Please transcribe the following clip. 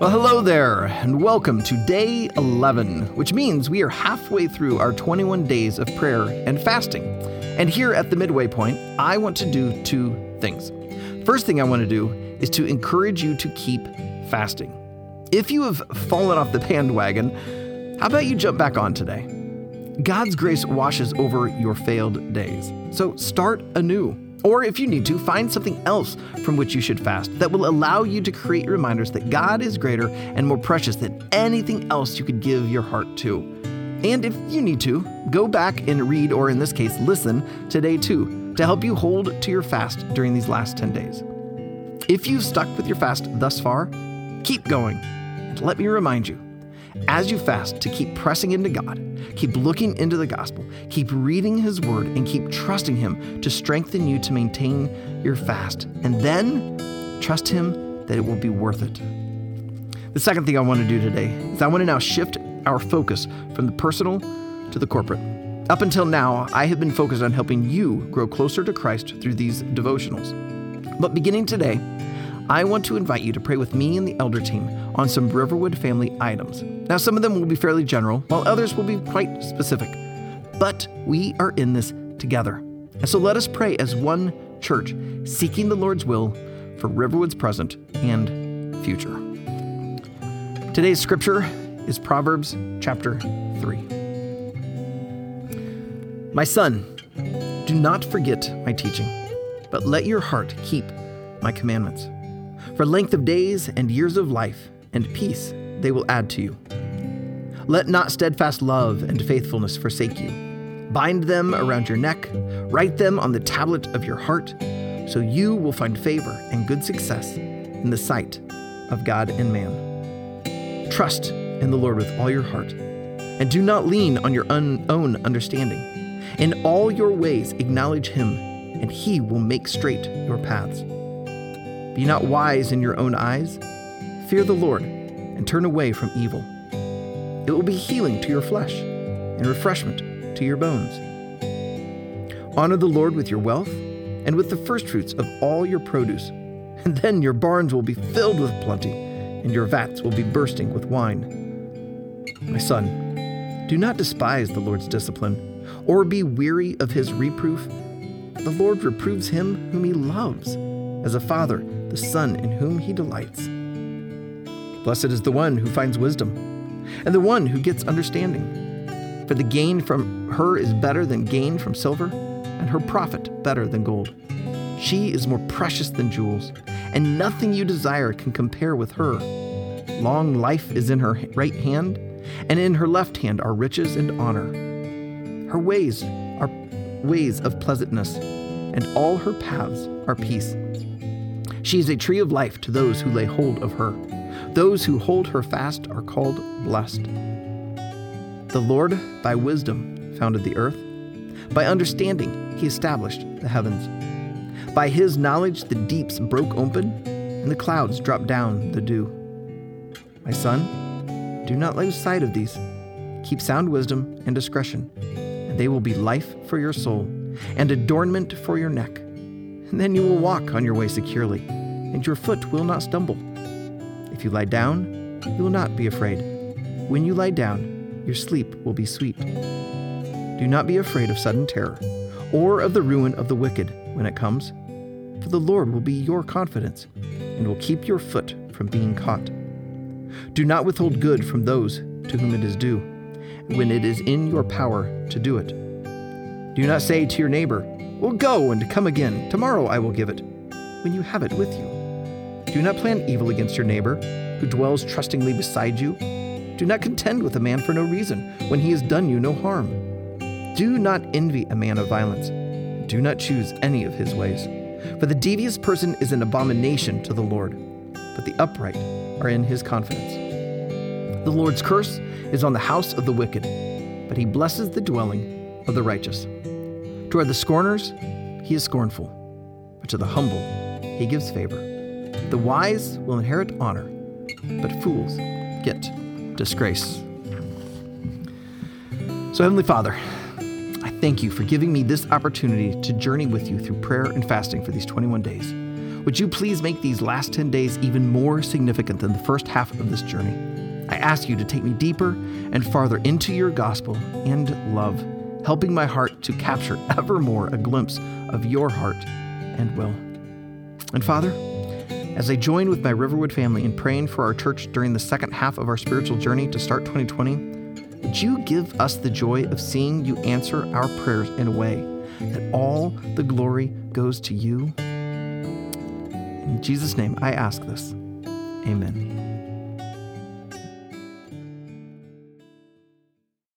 Well, hello there, and welcome to day 11, which means we are halfway through our 21 days of prayer and fasting. And here at the midway point, I want to do two things. First thing I want to do is to encourage you to keep fasting. If you have fallen off the bandwagon, how about you jump back on today? God's grace washes over your failed days. So start anew. Or if you need to, find something else from which you should fast that will allow you to create reminders that God is greater and more precious than anything else you could give your heart to. And if you need to, go back and read, or in this case, listen to day two to help you hold to your fast during these last 10 days. If you've stuck with your fast thus far, keep going. And let me remind you as you fast to keep pressing into God, keep looking into the gospel, keep reading His word, and keep trusting Him to strengthen you to maintain your fast. And then trust Him that it will be worth it. The second thing I want to do today is I want to now shift our focus from the personal to the corporate. Up until now, I have been focused on helping you grow closer to Christ through these devotionals. But beginning today, I want to invite you to pray with me and the elder team on some Riverwood family items. Now, some of them will be fairly general, while others will be quite specific. But we are in this together. And so let us pray as one church, seeking the Lord's will for Riverwood's present and future. Today's scripture is Proverbs chapter 3. My son, do not forget my teaching, but let your heart keep my commandments. For length of days and years of life and peace they will add to you. Let not steadfast love and faithfulness forsake you. Bind them around your neck, write them on the tablet of your heart, so you will find favor and good success in the sight of God and man. Trust in the Lord with all your heart, and do not lean on your un- own understanding. In all your ways acknowledge him, and he will make straight your paths. Be not wise in your own eyes. Fear the Lord and turn away from evil. It will be healing to your flesh and refreshment to your bones. Honor the Lord with your wealth and with the firstfruits of all your produce, and then your barns will be filled with plenty, and your vats will be bursting with wine. My son, do not despise the Lord's discipline, or be weary of his reproof. The Lord reproves him whom he loves, as a father the Son in whom he delights. Blessed is the one who finds wisdom, and the one who gets understanding. For the gain from her is better than gain from silver, and her profit better than gold. She is more precious than jewels, and nothing you desire can compare with her. Long life is in her right hand, and in her left hand are riches and honor. Her ways are ways of pleasantness, and all her paths are peace. She is a tree of life to those who lay hold of her. Those who hold her fast are called blessed. The Lord, by wisdom, founded the earth. By understanding, he established the heavens. By his knowledge, the deeps broke open, and the clouds dropped down the dew. My son, do not lose sight of these. Keep sound wisdom and discretion, and they will be life for your soul and adornment for your neck. And then you will walk on your way securely and your foot will not stumble. If you lie down, you will not be afraid. When you lie down, your sleep will be sweet. Do not be afraid of sudden terror, or of the ruin of the wicked when it comes, for the Lord will be your confidence, and will keep your foot from being caught. Do not withhold good from those to whom it is due, when it is in your power to do it. Do not say to your neighbor, Well, go and come again, tomorrow I will give it, when you have it with you. Do not plan evil against your neighbor, who dwells trustingly beside you. Do not contend with a man for no reason, when he has done you no harm. Do not envy a man of violence. Do not choose any of his ways. For the devious person is an abomination to the Lord, but the upright are in his confidence. The Lord's curse is on the house of the wicked, but he blesses the dwelling of the righteous. Toward the scorners, he is scornful, but to the humble, he gives favor. The wise will inherit honor, but fools get disgrace. So, Heavenly Father, I thank you for giving me this opportunity to journey with you through prayer and fasting for these 21 days. Would you please make these last 10 days even more significant than the first half of this journey? I ask you to take me deeper and farther into your gospel and love, helping my heart to capture ever more a glimpse of your heart and will. And Father, as I join with my Riverwood family in praying for our church during the second half of our spiritual journey to start 2020, would you give us the joy of seeing you answer our prayers in a way that all the glory goes to you? In Jesus' name, I ask this. Amen.